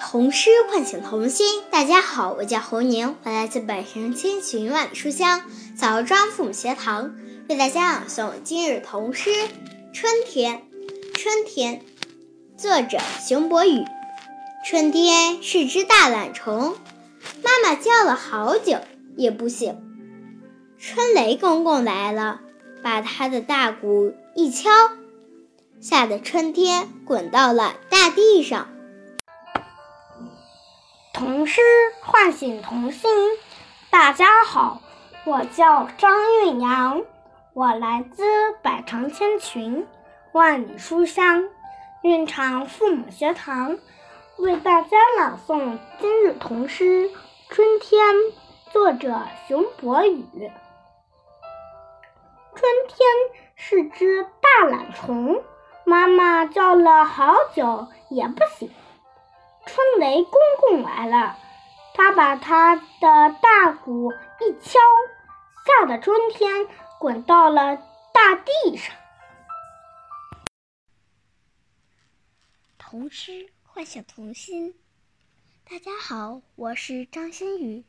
童诗唤醒童心。大家好，我叫侯宁，我来自百城千寻万里书香枣庄父母学堂，为大家朗诵今日童诗《春天》。春天，作者熊博宇。春天是只大懒虫，妈妈叫了好久也不醒。春雷公公来了，把他的大鼓一敲，吓得春天滚到了大地上。童诗唤醒童心。大家好，我叫张韵阳，我来自百城千群，万里书香韵场父母学堂，为大家朗诵今日童诗《春天》，作者熊博宇。春天是只大懒虫，妈妈叫了好久也不醒。春雷公公来了，他把他的大鼓一敲，吓得春天滚到了大地上。童诗唤醒童心。大家好，我是张馨予，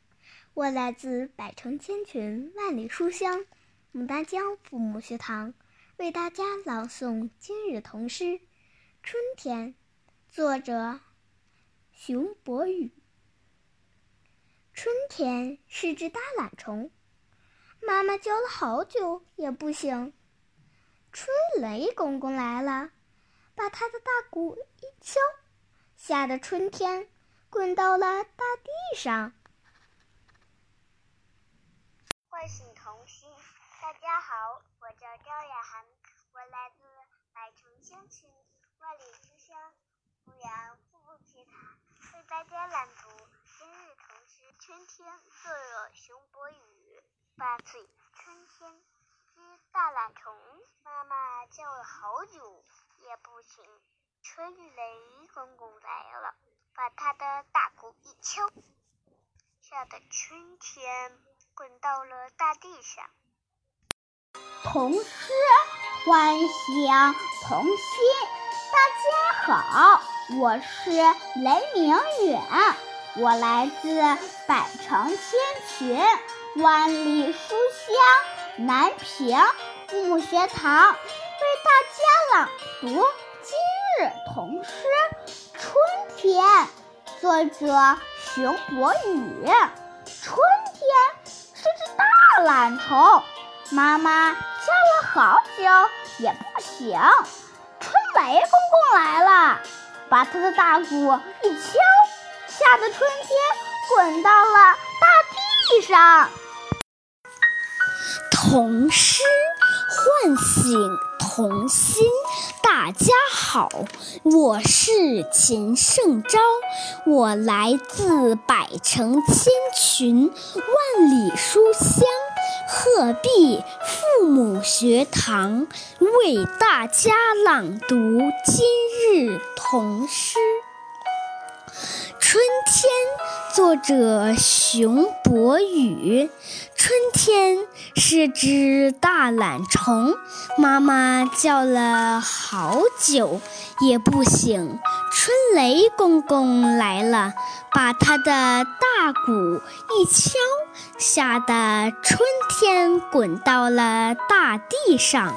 我来自百城千群万里书香牡丹江父母学堂，为大家朗诵今日童诗《春天》，作者。熊博宇。春天是只大懒虫，妈妈叫了好久也不醒。春雷公公来了，把他的大鼓一敲，吓得春天滚到了大地上。唤醒童心，大家好，我叫赵雅涵，我来自百城千群万里书香牧羊父母学堂。大家朗读今日童诗《春天》，作者熊博宇。八岁春天，只大懒虫，妈妈叫了好久也不醒。春雷公公来了，把他的大鼓一敲，吓得春天滚到了大地上。童诗唤醒童心，大家好。我是雷明远，我来自百城千群万里书香南平父母学堂，为大家朗读今日童诗《春天》，作者熊博宇。春天是只大懒虫，妈妈叫了好久也不醒。春雷公公来了。把他的大鼓一敲，吓得春天滚到了大地上。童诗唤醒童心。大家好，我是秦胜昭，我来自百城千群万里书香鹤壁父母学堂，为大家朗读今日童诗《春天》，作者熊博宇。春天是只大懒虫，妈妈叫了好久也不醒。春雷公公来了，把他的大鼓一敲，吓得春天滚到了大地上。